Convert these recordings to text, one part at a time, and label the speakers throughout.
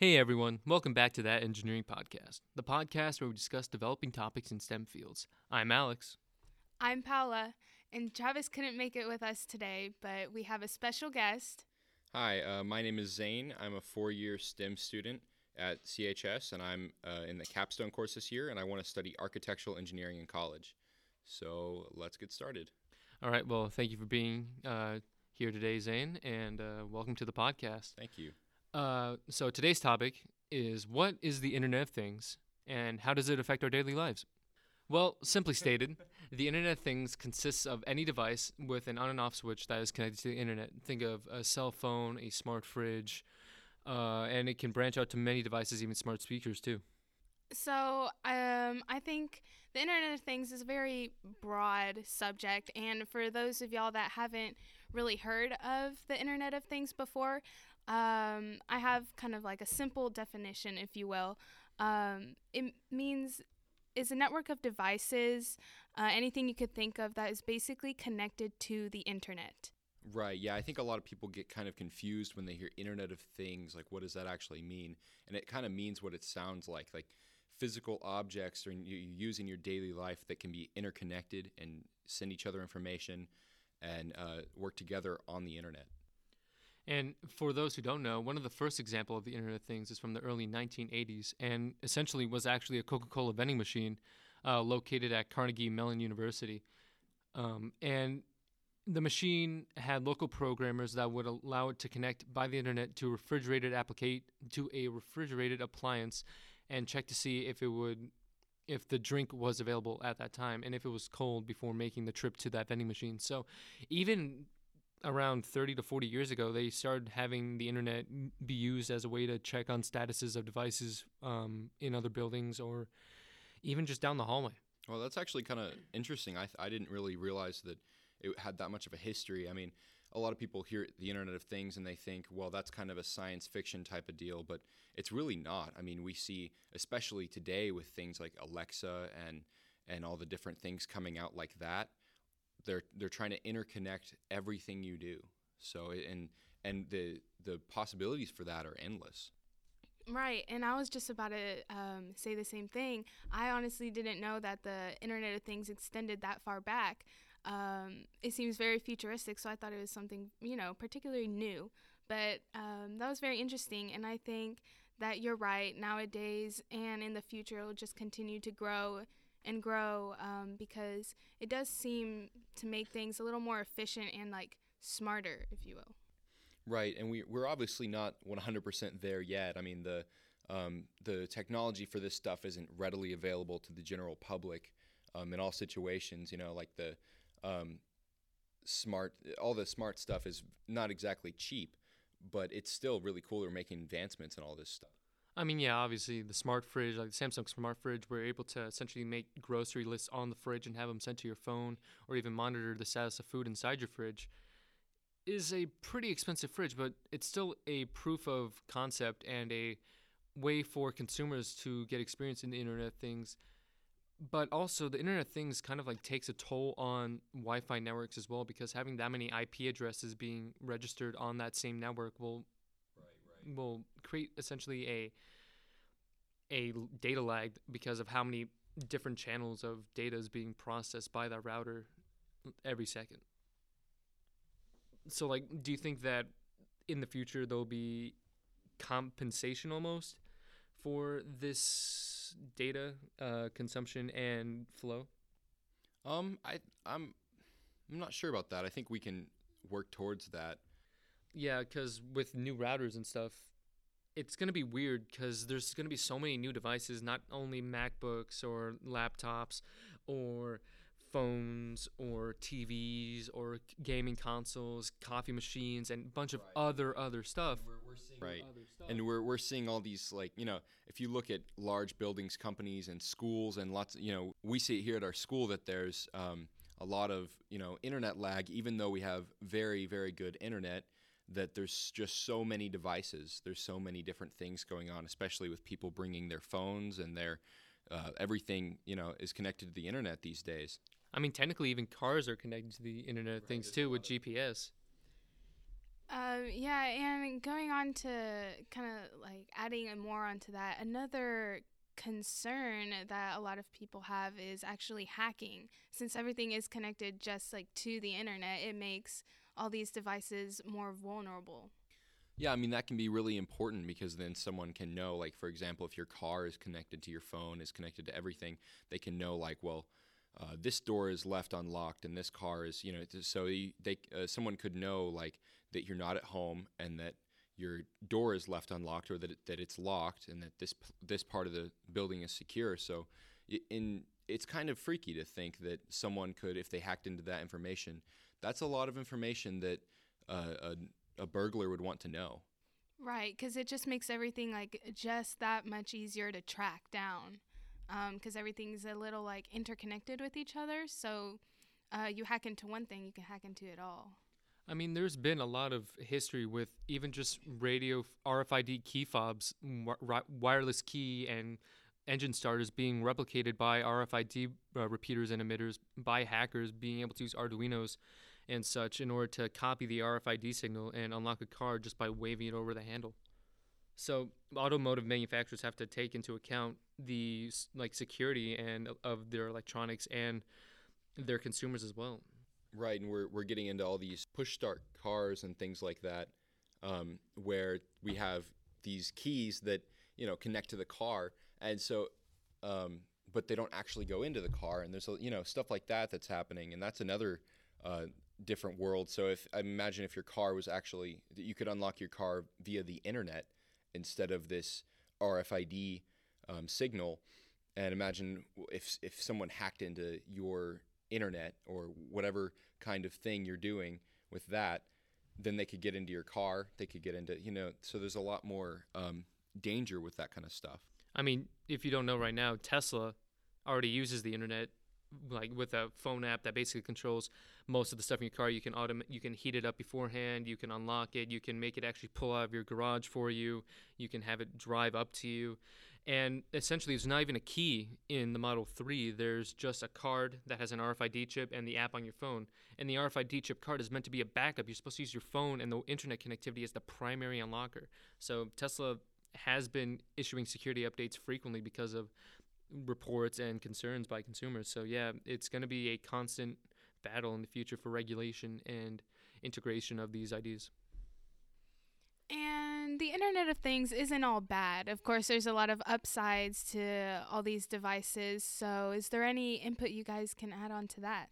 Speaker 1: Hey everyone, welcome back to That Engineering Podcast, the podcast where we discuss developing topics in STEM fields. I'm Alex.
Speaker 2: I'm Paula, and Travis couldn't make it with us today, but we have a special guest.
Speaker 3: Hi, uh, my name is Zane. I'm a four year STEM student at CHS, and I'm uh, in the capstone course this year, and I want to study architectural engineering in college. So let's get started.
Speaker 1: All right, well, thank you for being uh, here today, Zane, and uh, welcome to the podcast.
Speaker 3: Thank you.
Speaker 1: Uh, so today's topic is what is the Internet of Things and how does it affect our daily lives? Well, simply stated, the Internet of Things consists of any device with an on and off switch that is connected to the Internet. Think of a cell phone, a smart fridge, uh, and it can branch out to many devices, even smart speakers too.
Speaker 2: So, um, I think the Internet of Things is a very broad subject, and for those of y'all that haven't really heard of the Internet of Things before, um, I have kind of like a simple definition, if you will. Um, it means is a network of devices, uh, anything you could think of that is basically connected to the internet.
Speaker 3: Right. Yeah, I think a lot of people get kind of confused when they hear Internet of Things. Like, what does that actually mean? And it kind of means what it sounds like, like physical objects or you use in your daily life that can be interconnected and send each other information and uh, work together on the internet.
Speaker 1: And for those who don't know, one of the first example of the Internet of Things is from the early 1980s, and essentially was actually a Coca-Cola vending machine uh, located at Carnegie Mellon University. Um, and the machine had local programmers that would allow it to connect by the internet to refrigerated applicate to a refrigerated appliance, and check to see if it would if the drink was available at that time and if it was cold before making the trip to that vending machine. So even around 30 to 40 years ago, they started having the internet be used as a way to check on statuses of devices um, in other buildings or even just down the hallway.
Speaker 3: Well, that's actually kind of interesting. I, th- I didn't really realize that it had that much of a history. I mean, a lot of people hear the Internet of Things and they think, well, that's kind of a science fiction type of deal, but it's really not. I mean, we see, especially today with things like Alexa and and all the different things coming out like that, they're they're trying to interconnect everything you do. So and and the the possibilities for that are endless.
Speaker 2: Right, and I was just about to um, say the same thing. I honestly didn't know that the Internet of Things extended that far back. Um, it seems very futuristic, so I thought it was something you know particularly new. But um, that was very interesting, and I think that you're right. Nowadays and in the future, it'll just continue to grow and grow um, because it does seem to make things a little more efficient and like smarter, if you will.
Speaker 3: Right, and we we're obviously not 100% there yet. I mean the um, the technology for this stuff isn't readily available to the general public um, in all situations. You know, like the um, smart, all the smart stuff is not exactly cheap, but it's still really cool. They're making advancements in all this stuff.
Speaker 1: I mean, yeah, obviously the smart fridge, like the Samsung smart fridge, we're able to essentially make grocery lists on the fridge and have them sent to your phone, or even monitor the status of food inside your fridge. Is a pretty expensive fridge, but it's still a proof of concept and a way for consumers to get experience in the Internet of Things. But also, the Internet of Things kind of like takes a toll on Wi-Fi networks as well, because having that many IP addresses being registered on that same network will will create essentially a a data lag because of how many different channels of data is being processed by that router every second. So like do you think that in the future there'll be compensation almost for this data uh, consumption and flow?
Speaker 3: Um I I'm I'm not sure about that. I think we can work towards that.
Speaker 1: Yeah, because with new routers and stuff, it's going to be weird because there's going to be so many new devices, not only MacBooks or laptops or phones or TVs or gaming consoles, coffee machines, and a bunch of right. other other stuff.
Speaker 3: We're, we're seeing right, stuff. and we're we're seeing all these like you know if you look at large buildings, companies, and schools, and lots you know we see it here at our school that there's um, a lot of you know internet lag, even though we have very very good internet that there's just so many devices. There's so many different things going on, especially with people bringing their phones and their uh, everything. You know, is connected to the internet these days.
Speaker 1: I mean, technically, even cars are connected to the internet right, things too with GPS.
Speaker 2: Um, yeah, and going on to kind of like adding more onto that, another concern that a lot of people have is actually hacking. Since everything is connected just like to the internet, it makes all these devices more vulnerable.
Speaker 3: Yeah, I mean that can be really important because then someone can know, like for example, if your car is connected to your phone, is connected to everything, they can know like, well, uh, this door is left unlocked and this car is, you know, so they uh, someone could know like that you're not at home and that your door is left unlocked or that it, that it's locked and that this this part of the building is secure. So in it's kind of freaky to think that someone could if they hacked into that information. That's a lot of information that uh, a, a burglar would want to know.
Speaker 2: Right, because it just makes everything like just that much easier to track down. Because um, everything's a little like interconnected with each other. So uh, you hack into one thing, you can hack into it all.
Speaker 1: I mean, there's been a lot of history with even just radio RFID key fobs, wi- wireless key, and engine starters being replicated by RFID uh, repeaters and emitters by hackers being able to use Arduinos and such in order to copy the RFID signal and unlock a car just by waving it over the handle. So automotive manufacturers have to take into account the like security and of their electronics and their consumers as well.
Speaker 3: Right, and we're we're getting into all these push start cars and things like that, um, where we have these keys that you know connect to the car, and so, um, but they don't actually go into the car, and there's you know stuff like that that's happening, and that's another uh, different world. So if I imagine if your car was actually you could unlock your car via the internet instead of this RFID um, signal, and imagine if if someone hacked into your internet or whatever kind of thing you're doing with that, then they could get into your car. They could get into, you know, so there's a lot more um, danger with that kind of stuff.
Speaker 1: I mean, if you don't know right now, Tesla already uses the internet like with a phone app that basically controls most of the stuff in your car. You can autom- you can heat it up beforehand. You can unlock it. You can make it actually pull out of your garage for you. You can have it drive up to you. And essentially, there's not even a key in the Model 3. There's just a card that has an RFID chip and the app on your phone. And the RFID chip card is meant to be a backup. You're supposed to use your phone and the internet connectivity as the primary unlocker. So Tesla has been issuing security updates frequently because of reports and concerns by consumers. So yeah, it's going to be a constant battle in the future for regulation and integration of these ideas.
Speaker 2: And the Internet of Things isn't all bad. Of course, there's a lot of upsides to all these devices. So, is there any input you guys can add on to that?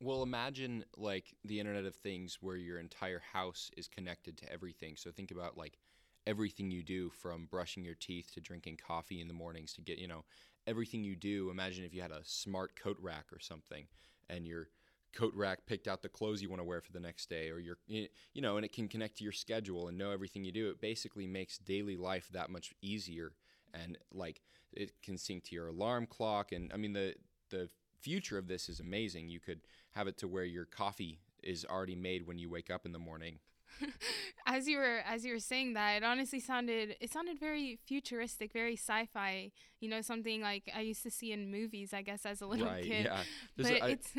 Speaker 3: Well, imagine like the Internet of Things where your entire house is connected to everything. So, think about like everything you do from brushing your teeth to drinking coffee in the mornings to get, you know, everything you do. Imagine if you had a smart coat rack or something and you're coat rack picked out the clothes you want to wear for the next day or your you know and it can connect to your schedule and know everything you do. It basically makes daily life that much easier and like it can sync to your alarm clock and i mean the the future of this is amazing. You could have it to where your coffee is already made when you wake up in the morning
Speaker 2: as you were as you were saying that, it honestly sounded it sounded very futuristic, very sci-fi. You know, something like I used to see in movies, I guess, as a little
Speaker 3: right,
Speaker 2: kid.
Speaker 3: Yeah,
Speaker 2: but a, it's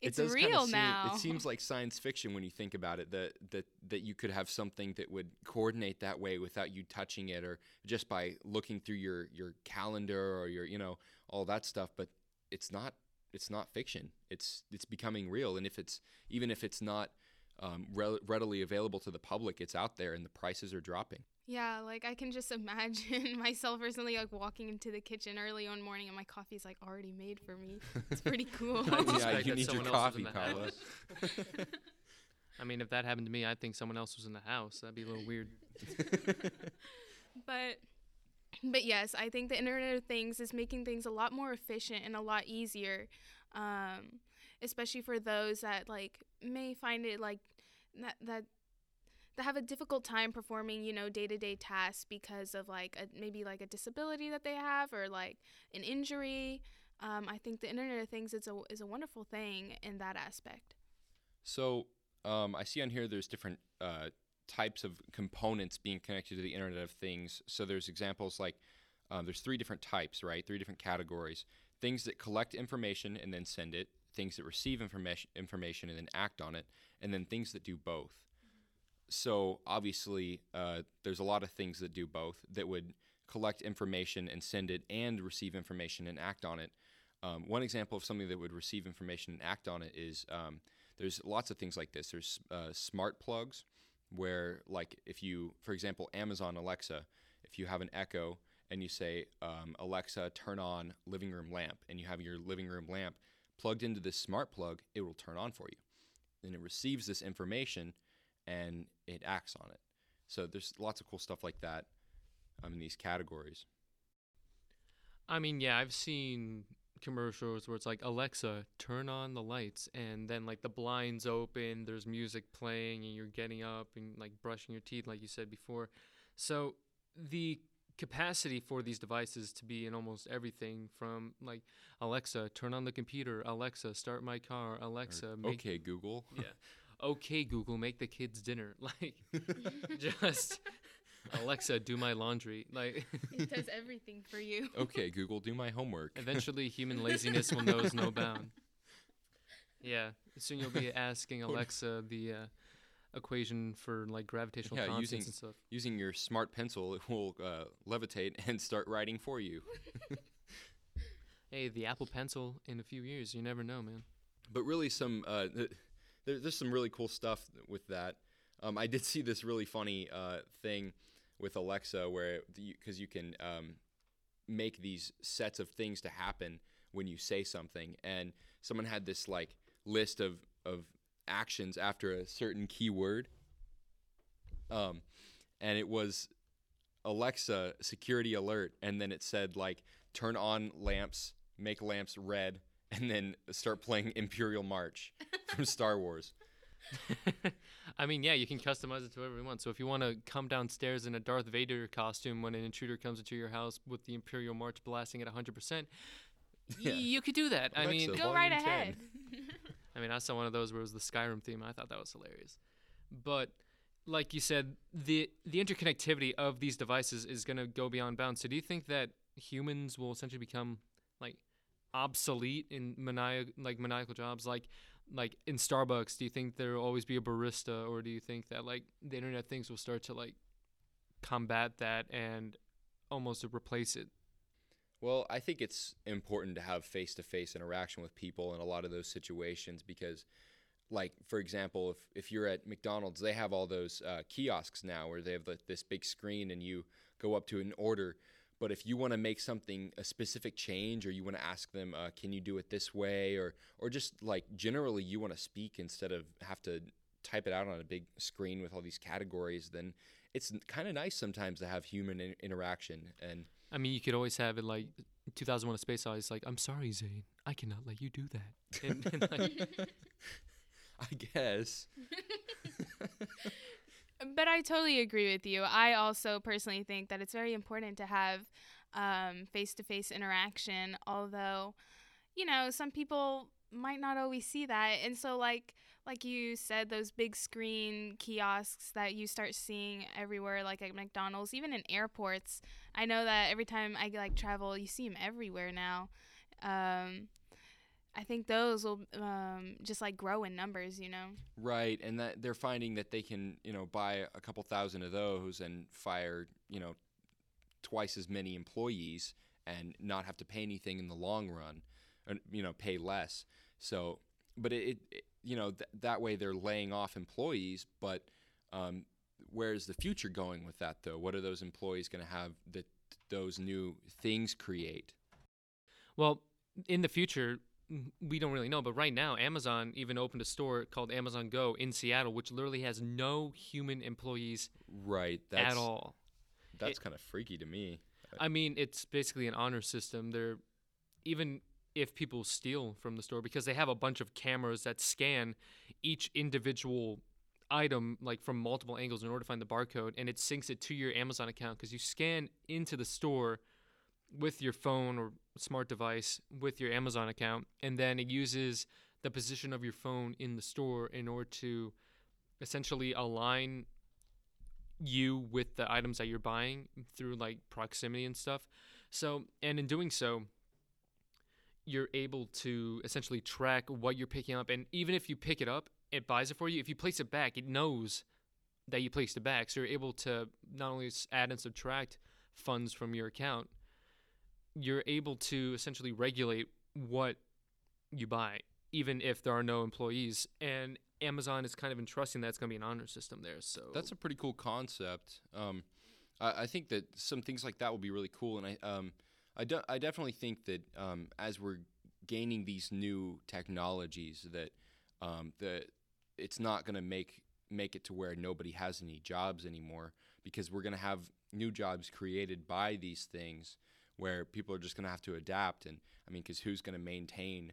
Speaker 2: it's it real
Speaker 3: seem,
Speaker 2: now.
Speaker 3: It seems like science fiction when you think about it. That that that you could have something that would coordinate that way without you touching it, or just by looking through your your calendar or your you know all that stuff. But it's not it's not fiction. It's it's becoming real, and if it's even if it's not um, re- readily available to the public. It's out there, and the prices are dropping.
Speaker 2: Yeah, like I can just imagine myself recently like walking into the kitchen early one morning and my coffee's like already made for me. It's pretty cool.
Speaker 3: yeah, you need your coffee, Carla.
Speaker 1: I mean, if that happened to me, I'd think someone else was in the house. That'd be a little weird.
Speaker 2: but but yes, I think the Internet of Things is making things a lot more efficient and a lot easier. Um, especially for those that like may find it like that that that have a difficult time performing you know day-to-day tasks because of like a, maybe like a disability that they have or like an injury. Um, i think the internet of things is a, is a wonderful thing in that aspect.
Speaker 3: So um, i see on here there's different uh, types of components being connected to the internet of things. So there's examples like um, there's three different types right? Three different categories. Things that collect information and then send it things that receive information information and then act on it, and then things that do both. so obviously, uh, there's a lot of things that do both that would collect information and send it, and receive information and act on it. Um, one example of something that would receive information and act on it is um, there's lots of things like this. There's uh, smart plugs, where like if you, for example, Amazon Alexa, if you have an Echo and you say um, Alexa, turn on living room lamp, and you have your living room lamp plugged into this smart plug, it will turn on for you, and it receives this information and it acts on it. So there's lots of cool stuff like that um, in these categories.
Speaker 1: I mean, yeah, I've seen commercials where it's like Alexa, turn on the lights, and then like the blinds open, there's music playing, and you're getting up and like brushing your teeth, like you said before. So the capacity for these devices to be in almost everything from like Alexa, turn on the computer, Alexa, start my car, Alexa,
Speaker 3: Or,
Speaker 1: make
Speaker 3: okay, Google.
Speaker 1: yeah. Okay, Google, make the kids dinner. Like, just Alexa, do my laundry. Like,
Speaker 2: it does everything for you.
Speaker 3: okay, Google, do my homework.
Speaker 1: eventually, human laziness will knows no bound. Yeah, soon you'll be asking Alexa the uh, equation for like gravitational
Speaker 3: Yeah,
Speaker 1: constants
Speaker 3: using-
Speaker 1: and stuff.
Speaker 3: Using your smart pencil, it will uh, levitate and start writing for you.
Speaker 1: Hey, the Apple Pencil in a few years, you never know, man.
Speaker 3: but really some uh, th- there, there's some really cool stuff with that um, i did see this really funny uh, thing with alexa where because you, can um, make these sets of things to happen when you say something and someone had this like list of, of actions after a certain keyword um, and it was alexa security alert and then it said like turn on lamps make lamps red and then start playing Imperial March from Star Wars.
Speaker 1: I mean, yeah, you can customize it to whatever you want. So if you want to come downstairs in a Darth Vader costume when an intruder comes into your house with the Imperial March blasting at 100%,
Speaker 3: Yeah.
Speaker 1: you could do that. I mean,
Speaker 2: Go right
Speaker 3: 10.
Speaker 2: ahead.
Speaker 1: I mean, I saw one of those where it was the Skyrim theme. I thought that was hilarious. But like you said, the the interconnectivity of these devices is going to go beyond bounds. So do you think that humans will essentially become like obsolete in maniac like maniacal jobs like like in Starbucks, do you think there will always be a barista or do you think that like the internet things will start to like combat that and almost replace it?
Speaker 3: Well, I think it's important to have face to face interaction with people in a lot of those situations because, like, for example, if, if you're at McDonald's, they have all those uh, kiosks now where they have this big screen and you go up to an order. But if you want to make something a specific change, or you want to ask them, uh, "Can you do it this way?" or or just like generally you want to speak instead of have to type it out on a big screen with all these categories, then it's kind of nice sometimes to have human in- interaction and
Speaker 1: I mean, you could always have it like 2001: A Space Odyssey. Like, I'm sorry, Zane, I cannot let you do that. And, and, like,
Speaker 3: I guess.
Speaker 2: But I totally agree with you. I also personally think that it's very important to have face to face interaction, although, you know, some people might not always see that. And so, like, like you said, those big screen kiosks that you start seeing everywhere, like at McDonald's, even in airports. I know that every time I like travel, you see them everywhere now. Um, I think those will um, just like grow in numbers, you know.
Speaker 3: Right, and that they're finding that they can, you know, buy a couple thousand of those and fire, you know, twice as many employees and not have to pay anything in the long run, and you know, pay less. So, but it, it you know, th- that way they're laying off employees. But um, where's the future going with that, though? What are those employees going to have that those new things create?
Speaker 1: well, in the future, we don't really know, but right now, Amazon even opened a store called Amazon Go in Seattle, which literally has no human employees
Speaker 3: Right, that's
Speaker 1: at all.
Speaker 3: that's kind of freaky to me.
Speaker 1: I mean, it's basically an honor system. They're even if people steal from the store because they have a bunch of cameras that scan each individual item like from multiple angles in order to find the barcode and it syncs it to your Amazon account because you scan into the store with your phone or smart device with your Amazon account and then it uses the position of your phone in the store in order to essentially align you with the items that you're buying through like proximity and stuff. So, and in doing so, you're able to essentially track what you're picking up. And even if you pick it up, it buys it for you. If you place it back, it knows that you placed it back. So you're able to not only add and subtract funds from your account, you're able to essentially regulate what you buy, even if there are no employees. And Amazon is kind of entrusting that it's going to be an honor system there. So
Speaker 3: That's a pretty cool concept. Um, I, I think that some things like that will be really cool, and I um, I, I definitely think that um, as we're gaining these new technologies, that um, that it's not going to make make it to where nobody has any jobs anymore because we're going to have new jobs created by these things where people are just going to have to adapt and I mean cuz who's going to maintain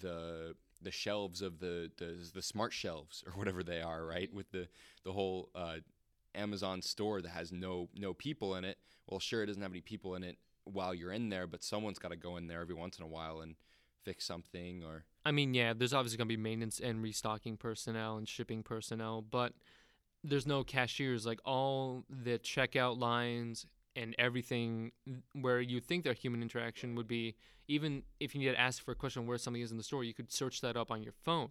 Speaker 3: the the shelves of the, the the smart shelves or whatever they are right with the the whole uh, Amazon store that has no no people in it? Well sure it doesn't have any people in it while you're in there but someone's got to go in there every once in a while and fix something or
Speaker 1: I mean, yeah, there's obviously going to be maintenance and restocking personnel and shipping personnel, but there's no cashiers. Like all the checkout lines and everything where you think that human interaction would be, even if you need to ask for a question where something is in the store, you could search that up on your phone.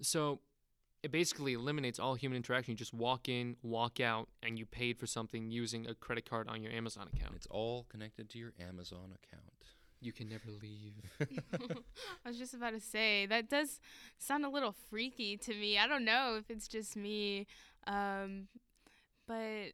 Speaker 1: So it basically eliminates all human interaction. You just walk in, walk out, and you paid for something using a credit card on your Amazon account.
Speaker 3: it's all connected to your Amazon account
Speaker 1: You can never leave.
Speaker 2: I was just about to say that does sound a little freaky to me. I don't know if it's just me, um, but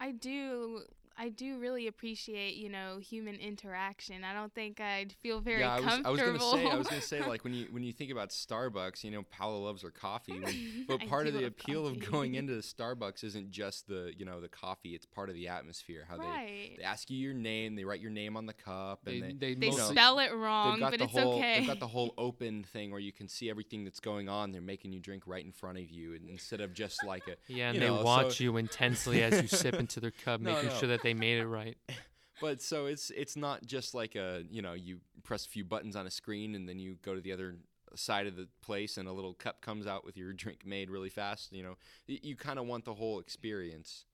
Speaker 2: I do. I do really appreciate, you know, human interaction. I don't think I'd feel very
Speaker 3: yeah, I was, I was
Speaker 2: comfortable.
Speaker 3: gonna say, I was gonna say, like when you when you think about Starbucks, you know, Paula loves her coffee, when- but part of the
Speaker 2: love
Speaker 3: appeal of going into the Starbucks isn't just the you know the coffee; it's part of the atmosphere. How they,
Speaker 2: right.
Speaker 3: they ask you your name, they write your name on the cup,
Speaker 1: They,
Speaker 3: and
Speaker 1: they,
Speaker 2: They
Speaker 3: you know,
Speaker 1: mostly-
Speaker 2: spell it wrong, but it's
Speaker 3: whole
Speaker 2: okay.
Speaker 3: they've got the whole open thing where you can see everything that's going on. They're making you drink right in front of you, and instead of just like a
Speaker 1: Yeah, and
Speaker 3: you
Speaker 1: they watch
Speaker 3: so-
Speaker 1: you intensely as you sip into their cup,
Speaker 3: No,
Speaker 1: making
Speaker 3: no.
Speaker 1: sure that they made it right.
Speaker 3: But so it's it's not just like a you know you press a few buttons on a screen and then you go to the other side of the place and a little cup comes out with your drink made really fast. You know, Y- you kind of want the whole experience.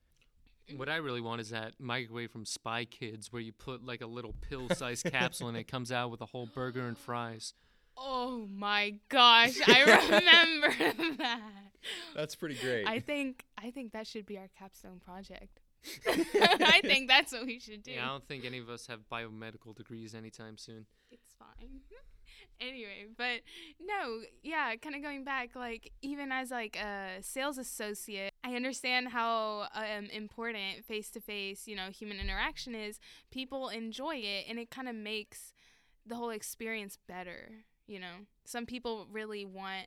Speaker 1: What I really want is that microwave from Spy Kids where you put like a little pill-sized capsule and it comes out with a whole burger and fries.
Speaker 2: oh my gosh, I remember that.
Speaker 3: That's pretty great.
Speaker 2: I think I think that should be our capstone project. I think that's what we should do.
Speaker 1: Yeah, I don't think any of us have biomedical degrees anytime soon.
Speaker 2: It's fine. anyway, but no, yeah, kind of going back, like even as like a sales associate, I understand how um, important face to face, you know, human interaction is. People enjoy it, and it kind of makes the whole experience better. You know, some people really want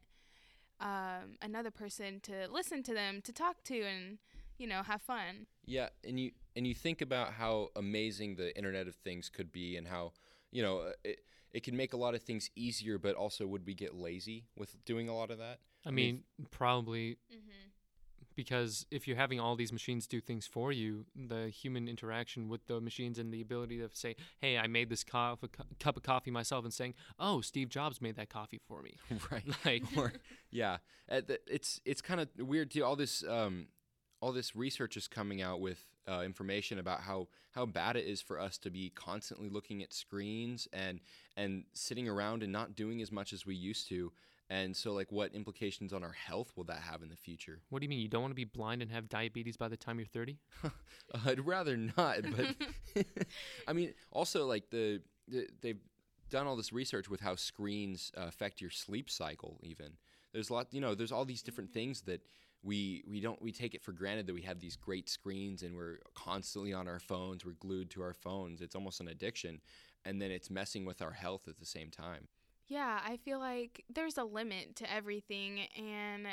Speaker 2: um, another person to listen to them, to talk to, and you know, have fun.
Speaker 3: Yeah, and you and you think about how amazing the Internet of Things could be, and how you know uh, it it can make a lot of things easier, but also would we get lazy with doing a lot of that?
Speaker 1: I
Speaker 3: mean,
Speaker 1: mean, probably
Speaker 2: Mm-hmm.
Speaker 1: because if you're having all these machines do things for you, the human interaction with the machines and the ability to say, "Hey, I made this co- cup of coffee myself," and saying, "Oh, Steve Jobs made that coffee for me."
Speaker 3: right.
Speaker 1: Like,
Speaker 3: or yeah, it's it's kind of weird too. All this um, all this research is coming out with uh, information about how how bad it is for us to be constantly looking at screens and and sitting around and not doing as much as we used to. And so, like, what implications on our health will that have in the future?
Speaker 1: what do you mean you don't want to be blind and have diabetes by the time you're 30?
Speaker 3: I'd rather not, but I mean, also like the, the they've done all this research with how screens uh, affect your sleep cycle. Even there's a lot, you know, there's all these different things that we we don't we take it for granted that we have these great screens and we're constantly on our phones. We're glued to our phones. It's almost an addiction, and then it's messing with our health at the same time.
Speaker 2: Yeah, I feel like there's a limit to everything and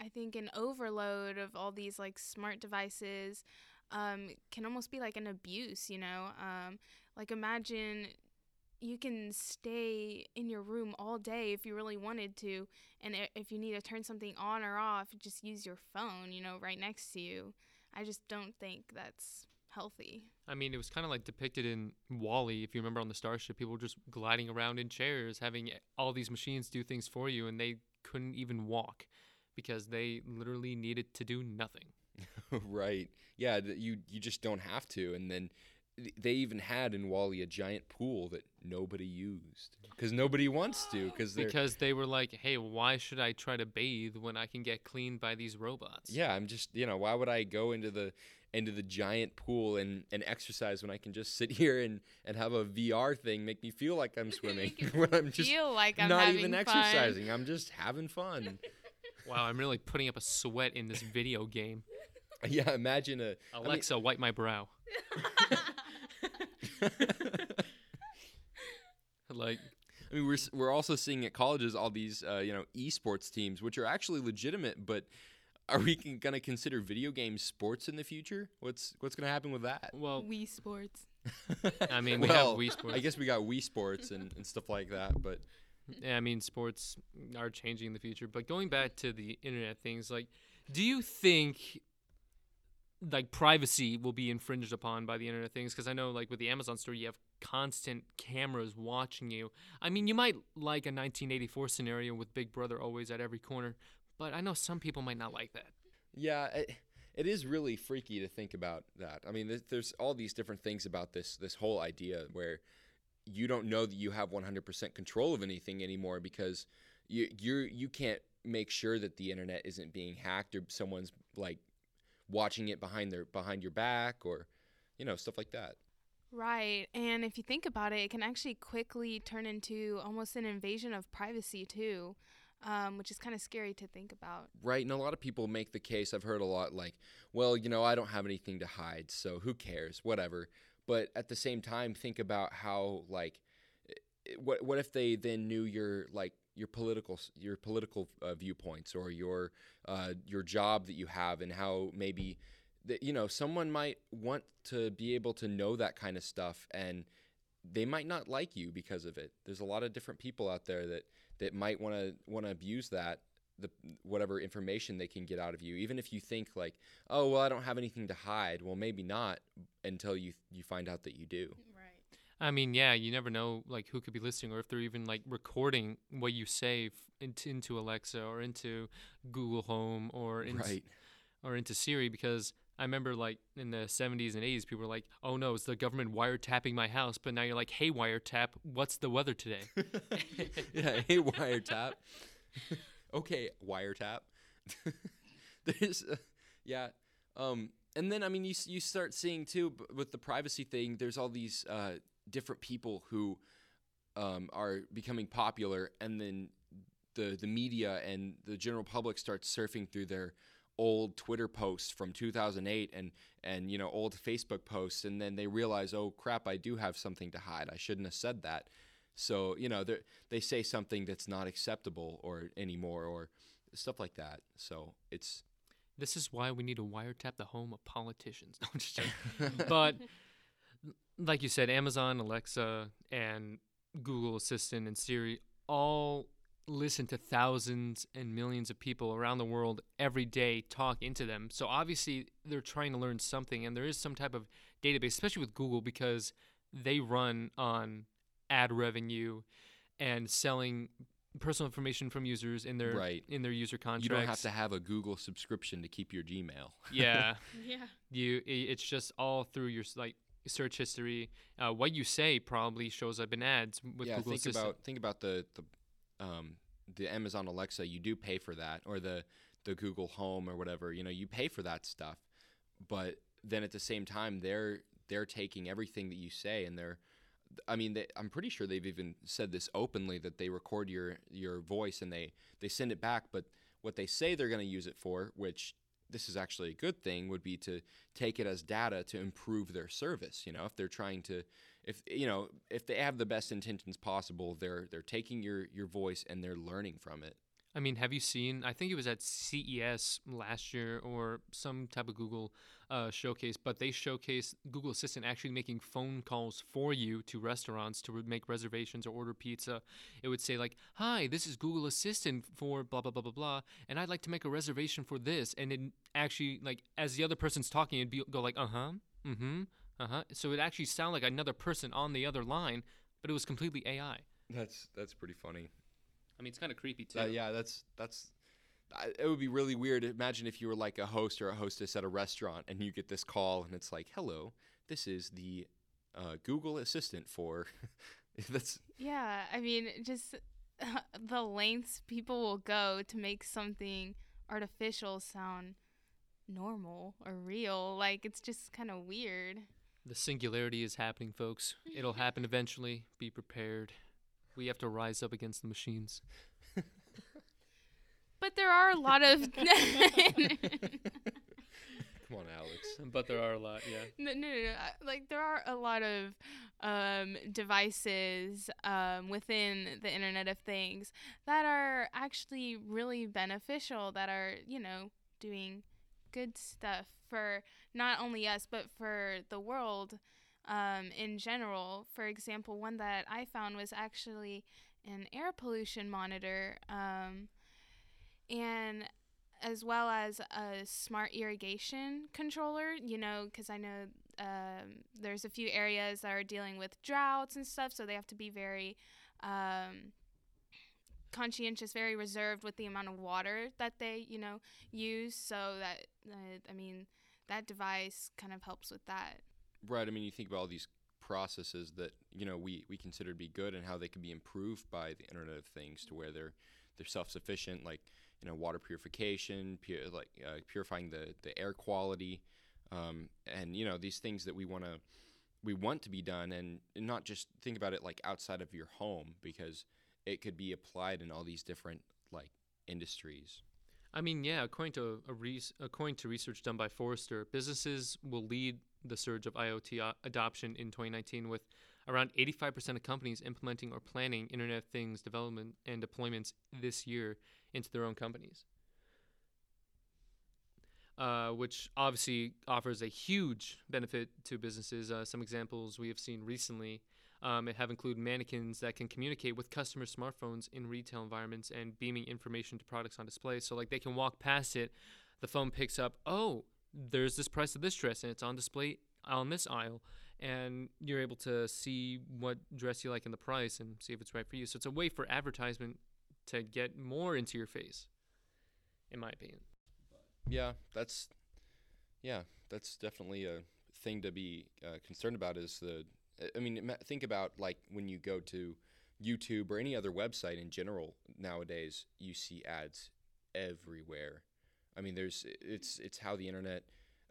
Speaker 2: I think an overload of all these like smart devices um, can almost be like an abuse, you know? Um, like imagine you can stay in your room all day if you really wanted to and if you need to turn something on or off, just use your phone, you know, right next to you. I just don't think that's healthy.
Speaker 1: I mean, it was kind of like depicted in WALL-E. If you remember on the Starship, people were just gliding around in chairs, having all these machines do things for you, and they couldn't even walk because they literally needed to do nothing.
Speaker 3: right. Yeah. You you just don't have to, and then th- they even had in WALL-E a giant pool that nobody used because nobody wants to because they're
Speaker 1: because they were like, "Hey, why should I try to bathe when I can get cleaned by these robots?"
Speaker 3: yeah i'm just you know why would i go into the into the giant pool and and exercise when i can just sit here and and have a vr thing make me feel like i'm swimming when i'm just
Speaker 2: Feel like I'm
Speaker 3: not
Speaker 2: having
Speaker 3: even
Speaker 2: fun.
Speaker 3: exercising i'm just having fun
Speaker 1: Wow, I'm really putting up a sweat in this video game.
Speaker 3: yeah imagine a I mean-
Speaker 1: Alexa, wipe my brow. Like,
Speaker 3: I mean, we're we're also seeing at colleges all these uh, you know esports teams, which are actually legitimate. But are we going to consider video games sports in the future? What's what's going to happen with that?
Speaker 1: well,
Speaker 2: Wii Sports.
Speaker 1: I mean, we
Speaker 3: Well,
Speaker 1: have Wii Sports.
Speaker 3: I guess we got Wii Sports and, and stuff like that. But
Speaker 1: Yeah, I mean, sports are changing in the future. But going back to the internet things, like, do you think like privacy will be infringed upon by the internet things? Because I know, like, with the Amazon store, you have constant cameras watching you. I mean, you might like a 1984 scenario with Big Brother always at every corner, but I know some people might not like that.
Speaker 3: yeah, it, it is really freaky to think about that. I mean, there's, there's all these different things about this this whole idea where you don't know that you have 100% control of anything anymore because you you you can't make sure that the internet isn't being hacked or someone's like watching it behind their behind your back or you know stuff like that.
Speaker 2: Right. And if you think about it, it can actually quickly turn into almost an invasion of privacy, too, um, which is kind of scary to think about.
Speaker 3: Right, and a lot of people make the case. I've heard a lot like, well, you know, I don't have anything to hide, so who cares, whatever. But at the same time, think about how like, what what if they then knew your like your political your political uh, viewpoints or your uh, your job that you have and how maybe that you know someone might want to be able to know that kind of stuff and they might not like you because of it. There's a lot of different people out there that that might want to want to abuse that the whatever information they can get out of you even if you think like oh well I don't have anything to hide well maybe not until you you find out that you do.
Speaker 1: I mean, yeah, you never know like who could be listening or if they're even like recording what you say f- into, into Alexa or into Google Home or into,
Speaker 3: right
Speaker 1: or into Siri because I remember like in the 70s and 80s people were like, "Oh no, it's the government wiretapping my house." But now you're like, "Hey wiretap, what's the weather today?"
Speaker 3: yeah hey wiretap okay wiretap there's uh, yeah um and then i mean you you start seeing too b- with the privacy thing there's all these uh different people who um are becoming popular and then the the media and the general public starts surfing through their old Twitter posts from 2008 and and you know old Facebook posts and then they realize oh crap I do have something to hide I shouldn't have said that so you know they they say something that's not acceptable or anymore or stuff like that so it's
Speaker 1: this is why we need to wiretap the home of politicians. No, I'm just joking. but like you said, Amazon, Alexa, and Google Assistant and Siri all listen to thousands and millions of people around the world every day talk into them. So obviously they're trying to learn something and there is some type of database, especially with Google because they run on ad revenue and selling personal information from users in their
Speaker 3: Right.
Speaker 1: in their user contracts.
Speaker 3: you don't have to have a Google subscription to keep your Gmail
Speaker 1: yeah.
Speaker 2: Yeah.
Speaker 1: you it's just all through your like search history uh, what you say probably shows up in ads with
Speaker 3: yeah,
Speaker 1: google
Speaker 3: think
Speaker 1: assistant
Speaker 3: about think about the the um, the Amazon Alexa. You do pay for that, or the the Google Home or whatever. You know, you pay for that stuff, but then at the same time, they're they're taking everything that you say, and they're I mean, they, I'm pretty sure they've even said this openly that they record your your voice and they they send it back. But what they say they're going to use it for, which this is actually a good thing, would be to take it as data to improve their service. You know, if they're trying to, if you know, if they have the best intentions possible, they're they're taking your your voice and they're learning from it.
Speaker 1: I mean have you seen i think it was at ces last year or some type of google uh, showcase but they showcased google assistant actually making phone calls for you to restaurants to make reservations or order pizza it would say like hi this is google assistant for blah blah blah blah blah and i'd like to make a reservation for this and it actually like as the other person's talking it'd be go like uh-huh mm-hmm uh-huh so it actually sound like another person on the other line but it was completely ai
Speaker 3: That's that's pretty funny.
Speaker 1: I mean it's kind of creepy too
Speaker 3: Uh, yeah, that's that's. I- It would be really weird. Imagine if you were like a host or a hostess at a restaurant and you get this call and it's like, "Hello, this is the uh, Google Assistant for. that's
Speaker 2: Yeah, I mean, just the lengths people will go to make something artificial sound normal or real. Like, it's just kind of weird.
Speaker 1: The singularity is happening, folks. It'll happen eventually. Be prepared. We have to rise up against the machines.
Speaker 2: But there are a lot of.
Speaker 3: come on, Alex.
Speaker 1: But there are a lot, yeah.
Speaker 2: no, no, no, no. uh, Like there are a lot of um, devices um, within the Internet of Things that are actually really beneficial. That are you know doing good stuff for not only us but for the world um, in general. For example, one that I found was actually an air pollution monitor. Um, and as well as a smart irrigation controller, you know, because I know um, there's a few areas that are dealing with droughts and stuff, so they have to be very um, conscientious, very reserved with the amount of water that they, you know, use. So that, uh, I mean, that device kind of helps with that.
Speaker 3: Right. I mean, you think about all these processes that you know we, we consider to be good and how they can be improved by the Internet of Things to where they're they're self sufficient, like you know water purification, pu- like uh, purifying the the air quality, um, and you know these things that we want to we want to be done, and, not just think about it like outside of your home because it could be applied in all these different like industries.
Speaker 1: I mean, yeah, according to a res- according to research done by Forrester, businesses will lead the surge of IoT adoption in 2019 with around 85% of companies implementing or planning Internet of Things development and deployments this year into their own companies. Uh, which obviously offers a huge benefit to businesses. Uh, some examples we have seen recently um, have included mannequins that can communicate with customer smartphones in retail environments and beaming information to products on display. So, like, they can walk past it, the phone picks up, oh, there's this price of this dress, and it's on display on this aisle, and you're able to see what dress you like and the price and see if it's right for you. So, it's a way for advertisement to get more into your face, in my opinion.
Speaker 3: Yeah, that's yeah, that's definitely a thing to be uh, concerned about. Is the I mean, think about like when you go to YouTube or any other website in general nowadays, you see ads everywhere. I mean, there's it's it's how the internet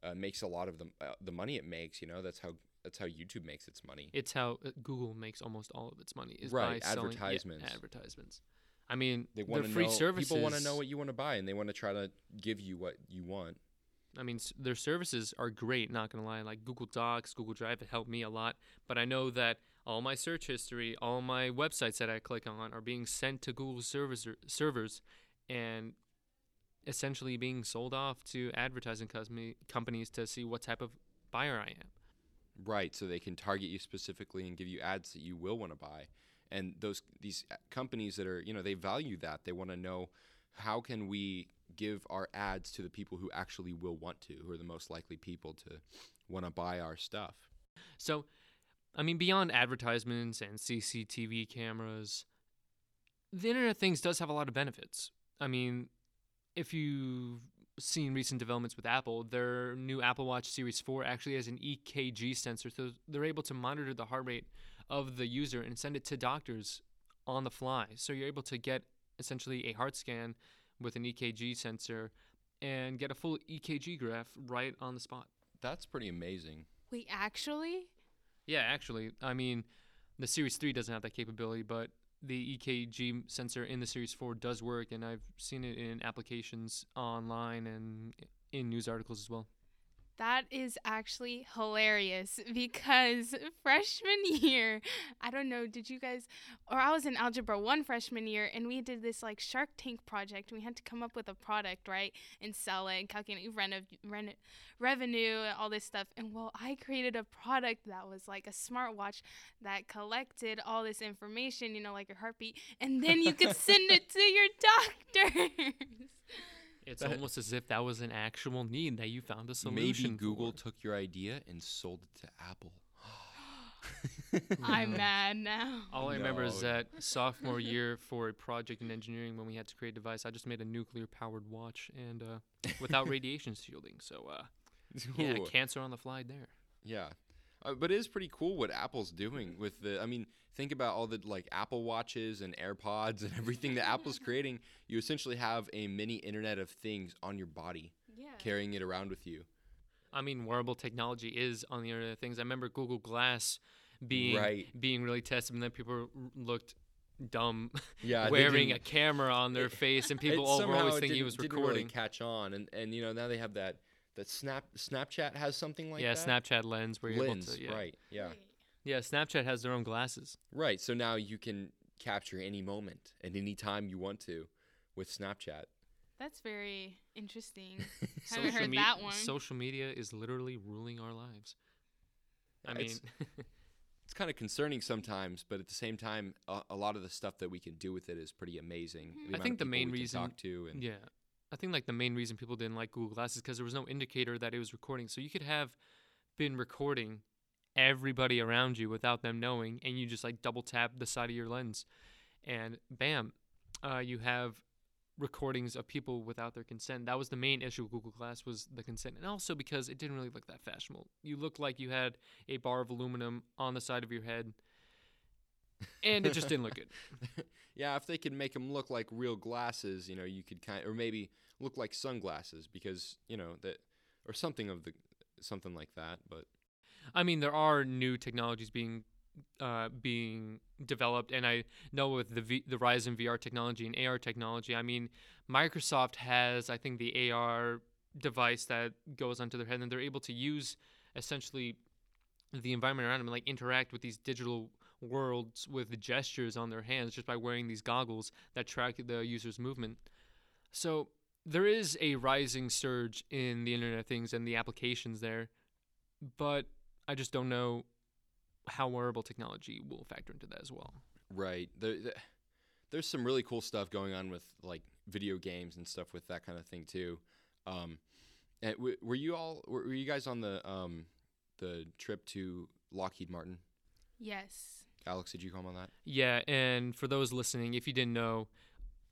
Speaker 3: uh, makes a lot of the uh, the money it makes. You know, that's how that's how YouTube makes its money.
Speaker 1: It's how uh, Google makes almost all of its money is
Speaker 3: Right,
Speaker 1: by selling yeah,
Speaker 3: advertisements.
Speaker 1: advertisements. I mean,
Speaker 3: They want to
Speaker 1: free
Speaker 3: know
Speaker 1: services.
Speaker 3: people want to know what you want to buy, and they want to try to give you what you want.
Speaker 1: I mean, their services are great. Not gonna lie, like Google Docs, Google Drive, it helped me a lot. But I know that all my search history, all my websites that I click on, are being sent to Google servers, servers, and essentially being sold off to advertising companies to see what type of buyer I am.
Speaker 3: Right, so they can target you specifically and give you ads that you will want to buy. And those these companies that are, you know, they value that. They want to know how can we give our ads to the people who actually will want to, who are the most likely people to want to buy our stuff.
Speaker 1: So, I mean, beyond advertisements and CCTV cameras, the Internet of Things does have a lot of benefits. I mean, if you've seen recent developments with Apple, their new Apple Watch Series 4 actually has an EKG sensor, so they're able to monitor the heart rate of the user and send it to doctors on the fly. So you're able to get essentially a heart scan with an EKG sensor and get a full EKG graph right on the spot.
Speaker 3: That's pretty amazing.
Speaker 2: Wait, actually?
Speaker 1: Yeah, actually, I mean, the Series 3 doesn't have that capability, but the EKG sensor in the Series 4 does work, and I've seen it in applications online and in news articles as well.
Speaker 2: That is actually hilarious because freshman year, I don't know, did you guys, or I was in Algebra 1 freshman year and we did this like Shark Tank project. We had to come up with a product, right? And sell it and calculate reno- reno- revenue and all this stuff. And well, I created a product that was like a smartwatch that collected all this information, you know, like your heartbeat, and then you could send it to your doctors.
Speaker 1: It's
Speaker 3: That-
Speaker 1: almost as if that was an actual need that you found a solution.
Speaker 3: Maybe Google
Speaker 1: for.
Speaker 3: took your idea and sold it to Apple.
Speaker 2: I'm mad now.
Speaker 1: All I remember is that sophomore year for a project in engineering when we had to create a device, I just made a nuclear powered watch and uh, without radiation shielding. So, uh, yeah, cancer on the fly there.
Speaker 3: Yeah. Uh, but it is pretty cool what Apple's doing with the. I mean, think about all the like Apple Watches and AirPods and everything that Apple's creating. You essentially have a mini Internet of Things on your body,
Speaker 2: Yeah.
Speaker 3: carrying it around with you.
Speaker 1: I mean, wearable technology is on the Internet of Things. I remember Google Glass being
Speaker 3: Right.
Speaker 1: being really tested, and then people looked dumb
Speaker 3: Yeah,
Speaker 1: wearing a camera on their face, and people all were always
Speaker 3: it
Speaker 1: thinking he
Speaker 3: didn't-
Speaker 1: was
Speaker 3: didn't
Speaker 1: recording.
Speaker 3: Really catch on, and and you know now they have that that Snap Snapchat has something like
Speaker 1: yeah,
Speaker 3: that.
Speaker 1: Yeah, Snapchat lens where you're
Speaker 3: lens,
Speaker 1: able to. Yeah.
Speaker 3: right? Yeah,
Speaker 1: yeah, Snapchat has their own glasses.
Speaker 3: right. So now you can capture any moment and any time you want to with Snapchat.
Speaker 2: That's very interesting. Haven't
Speaker 1: Social
Speaker 2: heard
Speaker 1: me-
Speaker 2: that one.
Speaker 1: Social media is literally ruling our lives. I mean,
Speaker 3: it's- It's kind of concerning sometimes, but at the same time, a, a lot of the stuff that we can do with it is pretty amazing.
Speaker 2: Mhm.
Speaker 1: I think the main reason-
Speaker 3: talk to and
Speaker 1: yeah. I think like the main reason people didn't like Google Glass is because there was no indicator that it was recording. So you could have been recording everybody around you without them knowing, and you just like double tap the side of your lens, and bam, uh, you have recordings of people without their consent. That was the main issue with Google Glass was the consent, and also because it didn't really look that fashionable. You looked like you had a bar of aluminum on the side of your head, and it just didn't look good.
Speaker 3: yeah, if they could make them look like real glasses, you know, you could kind or maybe look like sunglasses because you know that or something of the something like that. But
Speaker 1: I mean, there are new technologies being uh, being developed, and I know with the v- the rise in VR technology and AR technology. I mean, Microsoft has, I think, the AR device that goes onto their head, and they're able to use essentially the environment around them, and like interact with these digital worlds with gestures on their hands just by wearing these goggles that track the user's movement. So there is a rising surge in the Internet of Things and the applications there, but I just don't know how wearable technology will factor into that as well.
Speaker 3: right, there, there- there's some really cool stuff going on with like video games and stuff with that kind of thing too. Um, and w- were you all were, were you guys on the um, the trip to Lockheed Martin?
Speaker 2: Yes.
Speaker 3: Alex, did you come on that?
Speaker 1: Yeah, and for those listening, if you didn't know,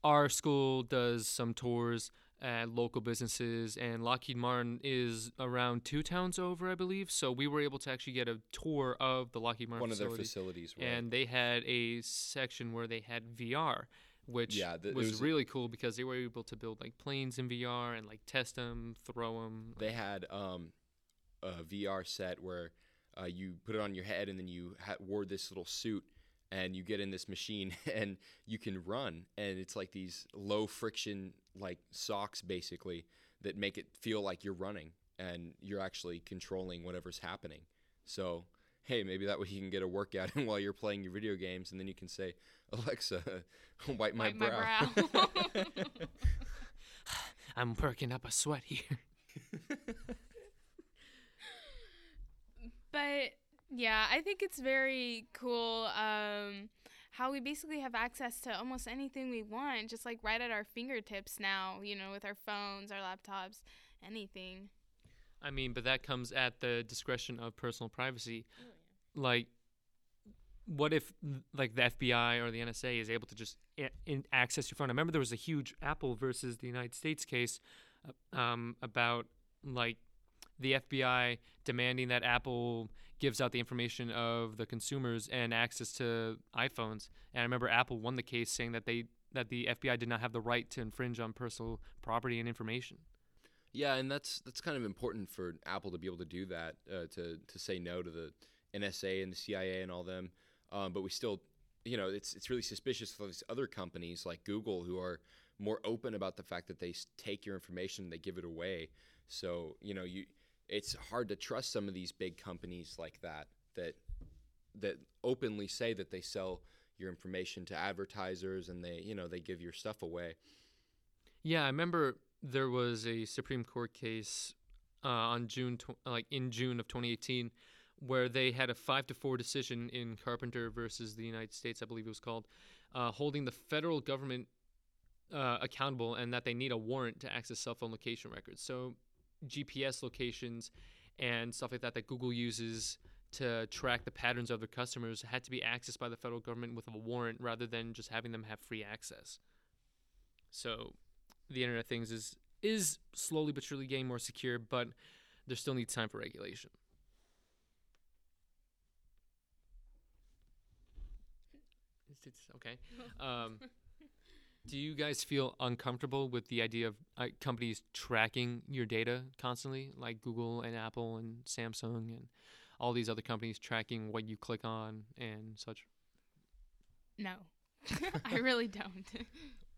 Speaker 1: our school does some tours at local businesses, and Lockheed Martin is around two towns over, I believe. So we were able to actually get a tour of the Lockheed Martin
Speaker 3: One of their facilities, right?
Speaker 1: and they had a section where they had VR. Which
Speaker 3: Yeah, th-
Speaker 1: was,
Speaker 3: was-
Speaker 1: really cool because they were able to build like planes in VR and like test them, throw them.
Speaker 3: they had um, a VR set where uh, you put it on your head and then you ha- wore this little suit and you get in this machine and you can run and it's like these low friction like socks basically that make it feel like you're running and you're actually controlling whatever's happening. So hey, maybe that way you can get a workout in while you're playing your video games and then you can say, Alexa, wipe my
Speaker 2: Wipe my
Speaker 3: brow.
Speaker 2: brow.
Speaker 1: I'm working up a sweat here.
Speaker 2: But yeah, I think it's very cool um, how we basically have access to almost anything we want, just like right at our fingertips now, you know, with our phones, our laptops, anything.
Speaker 1: I mean, but that comes at the discretion of personal privacy. Like, what if like the FBI or the NSA is able to just a- access your phone? I remember there was a huge Apple versus the United States case uh, um, about like the FBI demanding that Apple gives out the information of the consumers and access to iPhones. And I remember Apple won the case saying that they that the FBI did not have the right to infringe on personal property and information.
Speaker 3: Yeah, and that's that's kind of important for Apple to be able to do that, uh, to to say no to the NSA and the CIA and all them. Um, but we still, you know, it's it's really suspicious for these other companies like Google who are more open about the fact that they take your information, and they give it away. So you know, you it's hard to trust some of these big companies like that that that openly say that they sell your information to advertisers and they you know they give your stuff away.
Speaker 1: Yeah, I remember there was a Supreme Court case uh, on June, tw- like in June of 2018, where they had a five to four decision in Carpenter versus the United States, I believe it was called, uh, holding the federal government uh, accountable and that they need a warrant to access cell phone location records. So GPS locations and stuff like that that Google uses to track the patterns of their customers had to be accessed by the federal government with a warrant rather than just having them have free access. So the Internet of Things is is slowly but surely getting more secure, but there still needs time for regulation. Okay. Um, do you guys feel uncomfortable with the idea of uh, companies tracking your data constantly, like Google and Apple and Samsung and all these other companies tracking what you click on and such?
Speaker 2: No, I really don't.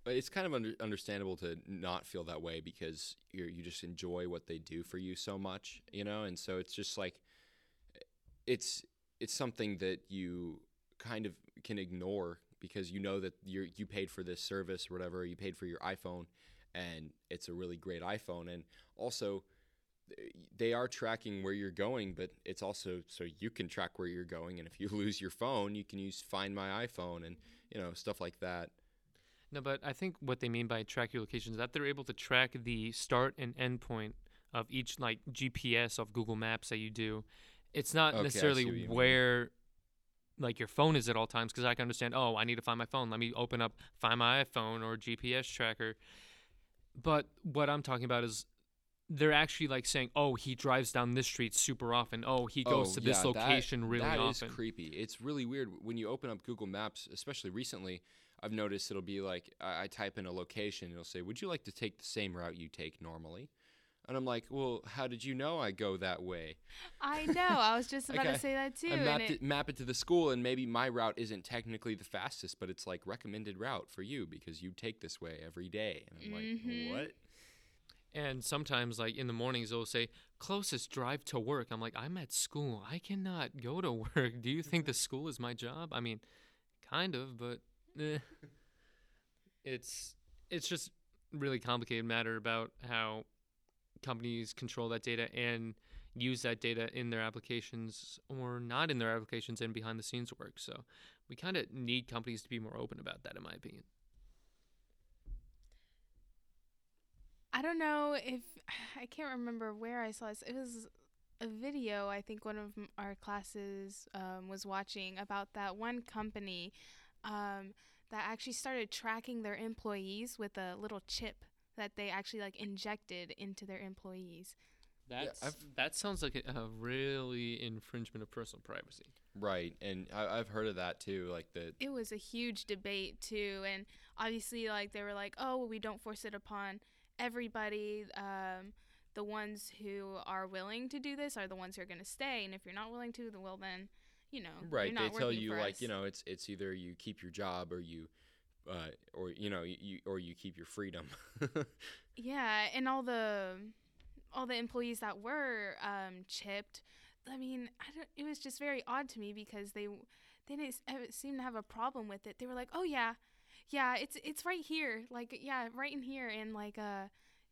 Speaker 3: But it's kind of under, understandable to not feel that way because you you just enjoy what they do for you so much, you know, and so it's just like it's it's something that you kind of can ignore because you know that you you paid for this service or whatever, you paid for your iPhone, and it's a really great iPhone, and also they are tracking where you're going, but it's also so you can track where you're going, and if you lose your phone, you can use Find My iPhone and you know stuff like that.
Speaker 1: No, but I think what they mean by track your location is that they're able to track the start and end point of each like GPS of Google Maps that you do. It's not
Speaker 3: Okay,
Speaker 1: necessarily where like your phone is at all times because I can understand, oh, I need to find my phone. Let me open up Find My iPhone or GPS tracker. But what I'm talking about is they're actually like saying, oh, he drives down this street super often. Oh, he goes
Speaker 3: Oh,
Speaker 1: to this
Speaker 3: yeah, that-
Speaker 1: location really
Speaker 3: That is
Speaker 1: often.
Speaker 3: creepy. It's really weird when you open up Google Maps, especially recently. I've noticed it'll be like I, I type in a location, it'll say, "Would you like to take the same route you take normally?" And I'm like, "Well, how did you know I go that way?"
Speaker 2: I know. I was just about
Speaker 3: Okay.
Speaker 2: to say that too.
Speaker 3: I
Speaker 2: and
Speaker 3: mapped
Speaker 2: it-
Speaker 3: it, map it to the school, and maybe my route isn't technically the fastest, but it's like recommended route for you because you take this way every day. And I'm
Speaker 2: Mhm.
Speaker 3: like, "What?"
Speaker 1: And sometimes, like in the mornings, they'll say, closest drive to work. I'm like, I'm at school. I cannot go to work. Do you think the school is my job? I mean, kind of, but eh. it's it's just really complicated matter about how companies control that data and use that data in their applications or not in their applications and behind the scenes work. So we kind of need companies to be more open about that, in my opinion.
Speaker 2: I don't know if I can't remember where I saw this. It was a video I think one of our classes um, was watching about that one company um, that actually started tracking their employees with a little chip that they actually like injected into their employees.
Speaker 1: That's,
Speaker 3: I've-
Speaker 1: that sounds like a, a really infringement of personal privacy.
Speaker 3: Right, and I, I've heard of that too. Like the
Speaker 2: It was a huge debate too, and obviously like they were like, oh, well, we don't force it upon everybody. Um, the ones who are willing to do this are the ones who are going to stay, and if you're not willing to, then well then, you know,
Speaker 3: right
Speaker 2: You're not
Speaker 3: they tell
Speaker 2: working
Speaker 3: you
Speaker 2: for
Speaker 3: like
Speaker 2: us.
Speaker 3: you know it's it's either you keep your job or you uh, or you know you or you keep your freedom
Speaker 2: Yeah, and all the all the employees that were um, chipped. I mean, I don't, it was just very odd to me because they they didn't seem to have a problem with it. They were like, "Oh yeah, yeah, it's it's right here, like yeah, right in here," and like uh,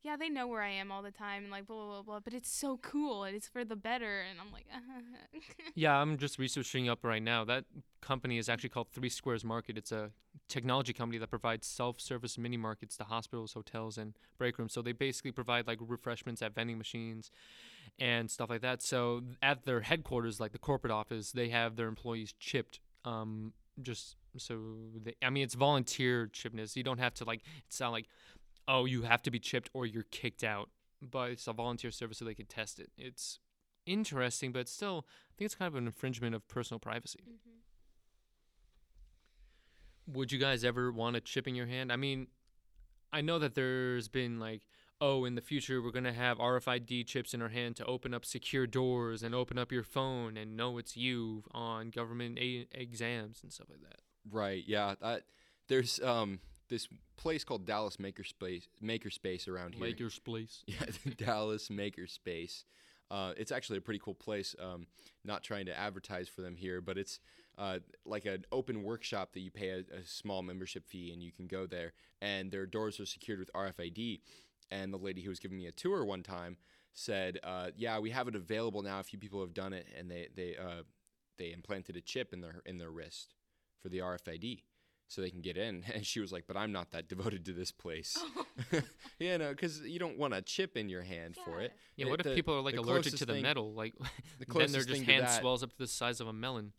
Speaker 2: yeah, they know where I am all the time, and like blah blah blah. blah but it's so cool, and it's for the better, and I'm like,
Speaker 1: Yeah, I'm just researching up right now. That company is actually called Three Squares Market. It's a technology company that provides self-service mini markets to hospitals, hotels, and break rooms. So they basically provide like refreshments at vending machines and stuff like that. So at their headquarters, like the corporate office, they have their employees chipped. Um, just so they, I mean, it's volunteer chipness. You don't have to like. It's not like, oh, you have to be chipped or you're kicked out. But it's a volunteer service so they can test it. It's interesting, but still, I think it's kind of an infringement of personal privacy. Would you guys ever want a chip in your hand? I mean, I know that there's been like, oh, in the future we're gonna have RFID chips in our hand to open up secure doors and open up your phone and know it's you on government a- exams and stuff like that.
Speaker 3: right yeah that, there's um this place called dallas makerspace makerspace around here
Speaker 1: Make your.
Speaker 3: Yeah, the Dallas Makerspace. Uh, it's actually a pretty cool place. Um, not trying to advertise for them here, but it's uh, like an open workshop that you pay a, a small membership fee and you can go there. And their doors are secured with RFID. And the lady who was giving me a tour one time said, uh, "Yeah, we have it available now. A few people have done it, and they they uh, they implanted a chip in their in their wrist for the RFID." So they can get in, and she was like, "But I'm not that devoted to this place." yeah, no, because you don't want a chip in your hand for it.
Speaker 1: Yeah,
Speaker 3: It-
Speaker 1: what if
Speaker 3: the-
Speaker 1: people are like allergic to the
Speaker 3: thing-
Speaker 1: metal? Like,
Speaker 3: The
Speaker 1: then their just hand swells up to the size of a melon.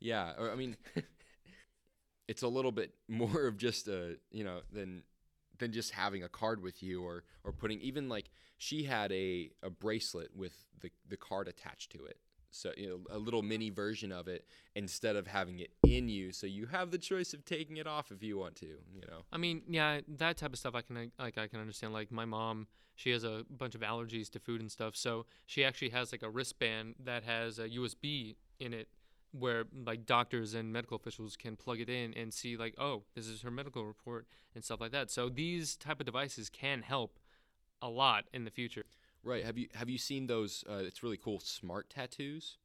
Speaker 3: yeah, or I mean, it's a little bit more of just a you know than than just having a card with you or or putting even like she had a a bracelet with the the card attached to it. So you know a little mini version of it instead of having it in you so you have the choice of taking it off if you want to you know
Speaker 1: I mean, yeah, that type of stuff I can like I can understand. Like my mom, she has a bunch of allergies to food and stuff, so she actually has like a wristband that has a USB in it, where like doctors and medical officials can plug it in and see like, oh, this is her medical report and stuff like that. So these type of devices can help a lot in the future.
Speaker 3: Right. Have you have you seen those uh, it's really cool smart tattoos?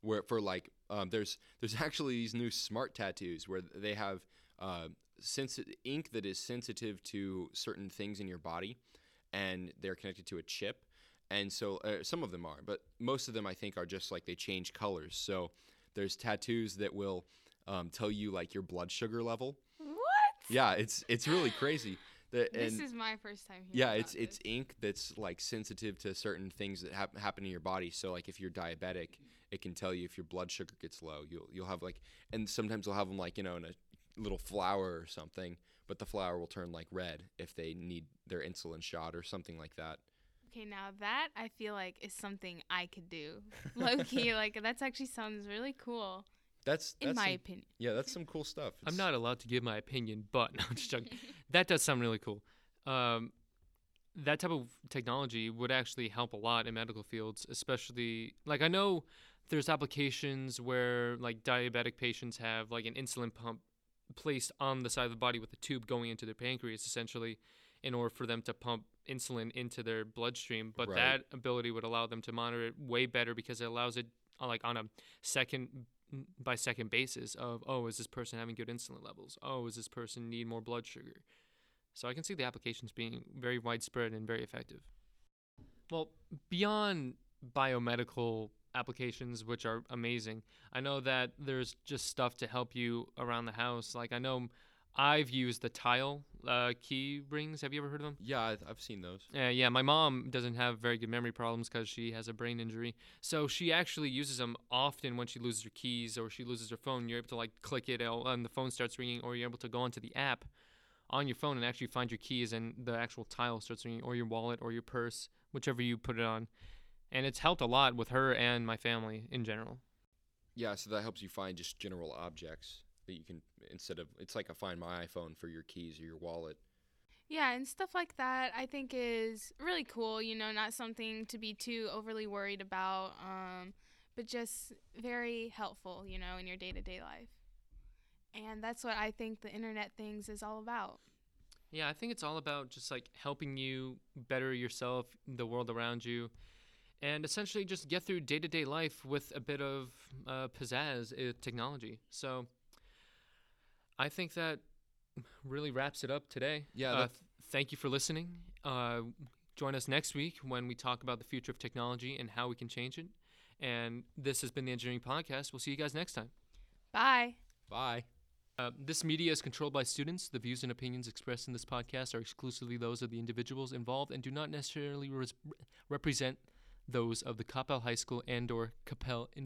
Speaker 3: Where for like um, there's there's actually these new smart tattoos where they have uh, sensi- ink that is sensitive to certain things in your body and they're connected to a chip. And so uh, some of them are but most of them i think are just like they change colors. So there's tattoos that will um, tell you like your blood sugar level.
Speaker 2: What?
Speaker 3: yeah it's it's really crazy that
Speaker 2: This is my first time hearing
Speaker 3: yeah it's it's ink that's like sensitive to certain things that hap- happen in your body. So like if you're diabetic mm-hmm. it can tell you if your blood sugar gets low. You'll you'll have like and sometimes they'll have them like you know in a little flower or something but the flower will turn like red if they need their insulin shot or something like that.
Speaker 2: Okay, now that I feel like is something I could do. Low key, like that's actually sounds really cool
Speaker 3: that's
Speaker 2: in my
Speaker 3: some-
Speaker 2: opinion.
Speaker 3: yeah that's some cool stuff
Speaker 1: I'm not allowed to give my opinion, but no, I'm just joking. that does sound really cool. Um, that type of technology would actually help a lot in medical fields, especially like I know there's applications where like diabetic patients have like an insulin pump placed on the side of the body with a tube going into their pancreas essentially in order for them to pump insulin into their bloodstream but
Speaker 3: Right.
Speaker 1: that ability would allow them to monitor it way better because it allows it like on a second by second basis of oh is this person having good insulin levels? Oh is this person need more blood sugar? So i can see the applications being very widespread and very effective. Well beyond biomedical applications which are amazing i know that there's just stuff to help you around the house. Like i know i've used the tile uh, key rings have you ever heard of them
Speaker 3: yeah I've, I've seen those
Speaker 1: uh, yeah, my mom doesn't have very good memory problems because she has a brain injury. So she actually uses them often when she loses her keys or she loses her phone. You're able to like click it and the phone starts ringing, or you're able to go onto the app on your phone and actually find your keys and the actual tile starts ringing, or your wallet or your purse, whichever you put it on. And it's helped a lot with her and my family in general.
Speaker 3: yeah so that helps you find just general objects that you can instead of it's like a find my iphone for your keys or your wallet
Speaker 2: Yeah, and stuff like that I think is really cool, you know, not something to be too overly worried about, um, but just very helpful, you know, in your day to day life. And that's what I think the internet things is all about.
Speaker 1: Yeah, I think it's all about just like helping you better yourself, the world around you, and essentially just get through day to day life with a bit of uh, pizzazz uh, technology. So I think that really wraps it up today.
Speaker 3: Yeah,
Speaker 1: Uh, th- thank you for listening. Uh, join us next week when we talk about the future of technology and how we can change it. And this has been the Engineering Podcast. We'll see you guys next time.
Speaker 2: Bye.
Speaker 3: bye
Speaker 1: Uh, this media is controlled by students. The views and opinions expressed in this podcast are exclusively those of the individuals involved and do not necessarily res- represent those of the Coppell High School and/or Coppell. In-